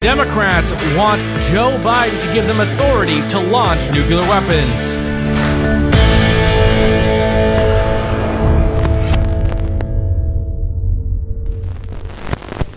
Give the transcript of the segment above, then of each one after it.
Democrats want Joe Biden to give them authority to launch nuclear weapons.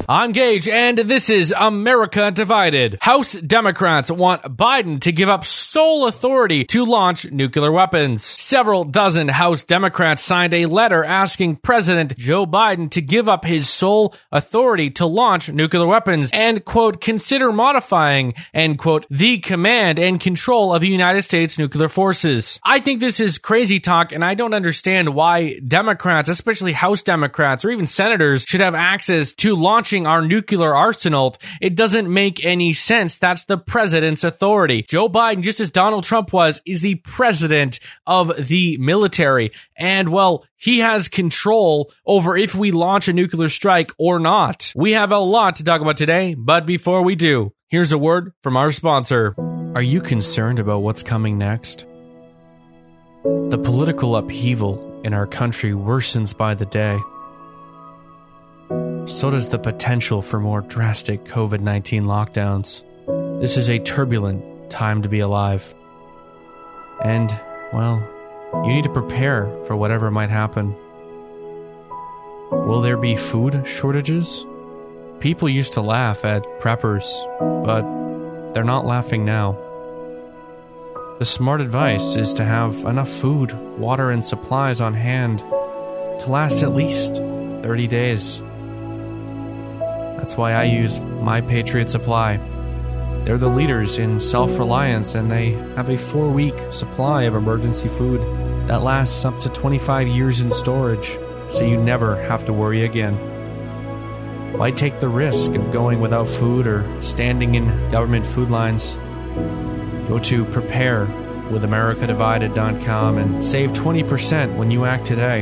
I'm Gage, and this is America Divided. House Democrats want Biden to give up sole authority to launch nuclear weapons. Several dozen House Democrats signed a letter asking President Joe Biden to give up his sole authority to launch nuclear weapons and, quote, consider modifying, end quote, the command and control of the United States nuclear forces. I think this is crazy talk, and I don't understand why Democrats, especially House Democrats or even senators, should have access to our nuclear arsenal, it doesn't make any sense. That's the president's authority. Joe Biden, just as Donald Trump was, is the president of the military. And well, he has control over if we launch a nuclear strike or not. We have a lot to talk about today, but before we do, here's a word from our sponsor. Are you concerned about what's coming next? The political upheaval in our country worsens by the day so does the potential for more drastic COVID 19 lockdowns. This is a turbulent time to be alive. And, well, you need to prepare for whatever might happen. Will there be food shortages? People used to laugh at preppers, but they're not laughing now. The smart advice is to have enough food, water, and supplies on hand to last at least 30 days. That's why I use My Patriot Supply. They're the leaders in self reliance and they have a four week supply of emergency food that lasts up to 25 years in storage, so you never have to worry again. Why take the risk of going without food or standing in government food lines? Go to preparewithamericadivided.com and save 20% when you act today.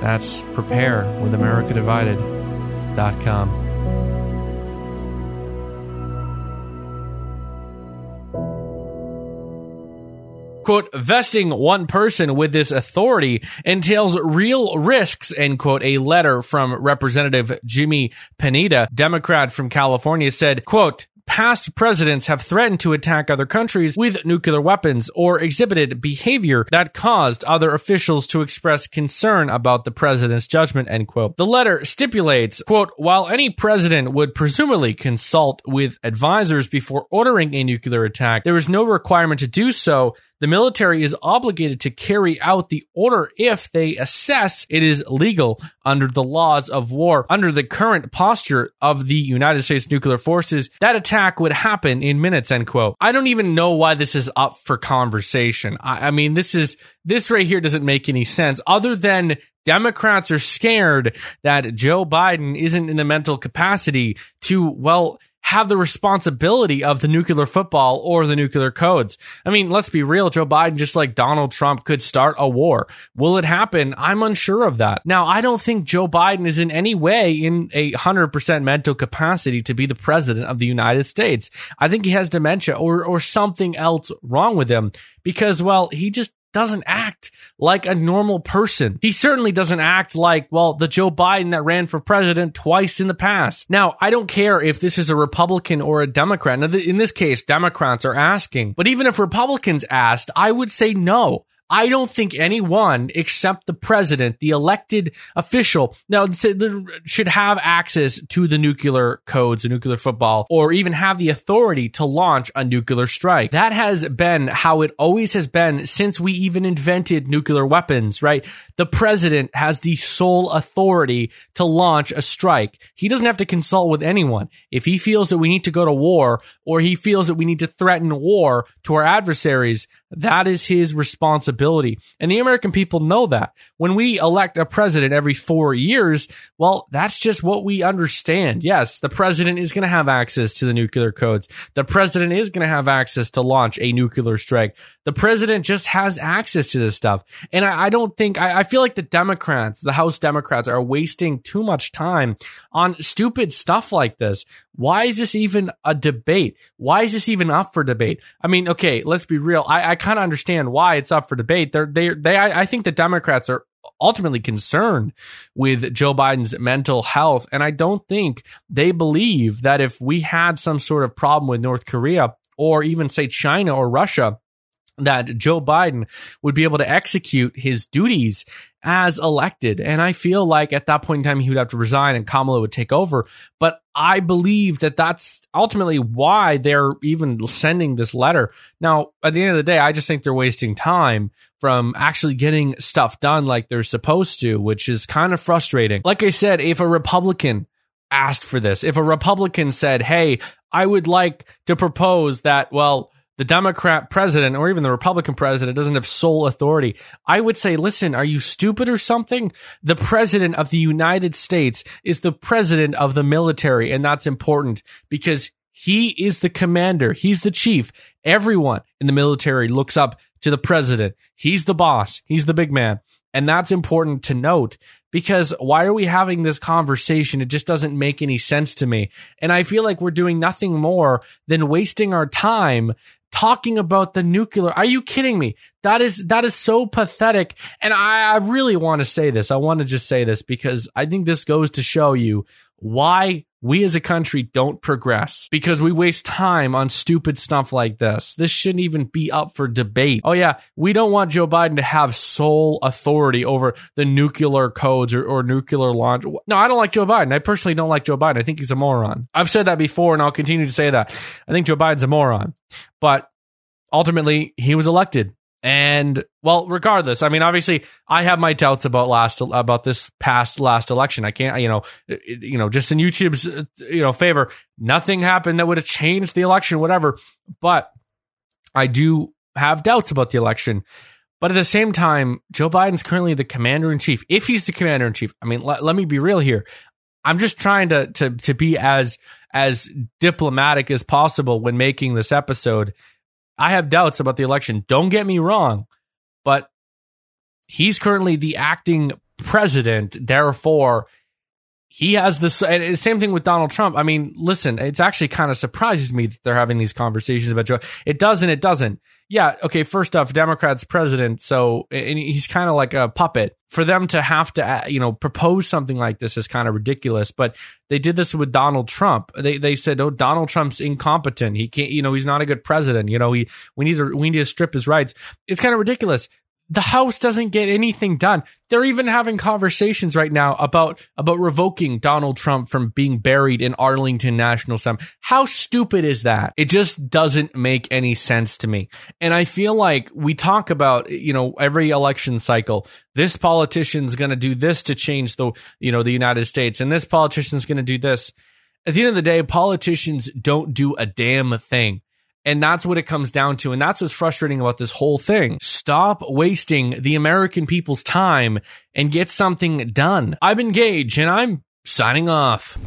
That's preparewithamericadivided.com. quote, vesting one person with this authority entails real risks, end quote. A letter from Representative Jimmy Panetta, Democrat from California, said, quote, past presidents have threatened to attack other countries with nuclear weapons or exhibited behavior that caused other officials to express concern about the president's judgment, end quote. The letter stipulates, quote, while any president would presumably consult with advisors before ordering a nuclear attack, there is no requirement to do so the military is obligated to carry out the order if they assess it is legal under the laws of war. Under the current posture of the United States nuclear forces, that attack would happen in minutes, end quote. I don't even know why this is up for conversation. I, I mean, this is, this right here doesn't make any sense other than Democrats are scared that Joe Biden isn't in the mental capacity to, well, have the responsibility of the nuclear football or the nuclear codes. I mean, let's be real. Joe Biden, just like Donald Trump, could start a war. Will it happen? I'm unsure of that. Now, I don't think Joe Biden is in any way in a hundred percent mental capacity to be the president of the United States. I think he has dementia or, or something else wrong with him because, well, he just doesn't act like a normal person. He certainly doesn't act like, well, the Joe Biden that ran for president twice in the past. Now, I don't care if this is a Republican or a Democrat. Now, in this case, Democrats are asking, but even if Republicans asked, I would say no. I don't think anyone except the president, the elected official, now th- th- should have access to the nuclear codes, the nuclear football, or even have the authority to launch a nuclear strike. That has been how it always has been since we even invented nuclear weapons, right? The president has the sole authority to launch a strike. He doesn't have to consult with anyone. If he feels that we need to go to war or he feels that we need to threaten war to our adversaries, that is his responsibility. And the American people know that. When we elect a president every four years, well, that's just what we understand. Yes, the president is going to have access to the nuclear codes. The president is going to have access to launch a nuclear strike. The president just has access to this stuff. And I, I don't think, I, I, feel like the Democrats, the House Democrats are wasting too much time on stupid stuff like this. Why is this even a debate? Why is this even up for debate? I mean, okay, let's be real. I, I kind of understand why it's up for debate. They're, they, they, I, I think the Democrats are ultimately concerned with Joe Biden's mental health. And I don't think they believe that if we had some sort of problem with North Korea or even say China or Russia, that Joe Biden would be able to execute his duties as elected. And I feel like at that point in time, he would have to resign and Kamala would take over. But I believe that that's ultimately why they're even sending this letter. Now, at the end of the day, I just think they're wasting time from actually getting stuff done like they're supposed to, which is kind of frustrating. Like I said, if a Republican asked for this, if a Republican said, Hey, I would like to propose that, well, the Democrat president or even the Republican president doesn't have sole authority, I would say, listen, are you stupid or something? The president of the United States is the president of the military, and that's important because he is the commander. He's the chief. Everyone in the military looks up to the president. He's the boss. He's the big man. And that's important to note because why are we having this conversation? It just doesn't make any sense to me. And I feel like we're doing nothing more than wasting our time talking about the nuclear. Are you kidding me? That is that is so pathetic. And I, I really want to say this. I want to just say this because I think this goes to show you why we as a country don't progress because we waste time on stupid stuff like this. This shouldn't even be up for debate. Oh, yeah, we don't want Joe Biden to have sole authority over the nuclear codes or, or nuclear launch. No, I don't like Joe Biden. I personally don't like Joe Biden. I think he's a moron. I've said that before and I'll continue to say that. I think Joe Biden's a moron. But ultimately, he was elected. And well, regardless, I mean, obviously, I have my doubts about last about this past last election. I can't, you know, you know, just in YouTube's uh, you know favor, nothing happened that would have changed the election, whatever. But I do have doubts about the election. But at the same time, Joe Biden's currently the commander in chief. If he's the commander in chief, I mean, let, let me be real here. I'm just trying to to to be as as diplomatic as possible when making this episode I have doubts about the election. Don't get me wrong, but he's currently the acting president. Therefore, he has the same thing with Donald Trump. I mean, listen, it's actually kind of surprises me that they're having these conversations about Joe. It doesn't. It doesn't yeah, okay, first off, Democrats president, so and he's kind of like a puppet. For them to have to, uh, you know, propose something like this is kind of ridiculous. But they did this with Donald Trump. They they said, "Oh, Donald Trump's incompetent. He can't, you know, he's not a good president. You know, he we need to we need to strip his rights." It's kind of ridiculous the House doesn't get anything done. They're even having conversations right now about about revoking Donald Trump from being buried in Arlington National Cemetery. How stupid is that? It just doesn't make any sense to me. And I feel like we talk about, you know, every election cycle, this politician's going to do this to change the, you know, the United States and this politician's going to do this. At the end of the day, politicians don't do a damn thing. And that's what it comes down to. And that's what's frustrating about this whole thing. Stop wasting the American people's time and get something done. I'm engaged and I'm signing off.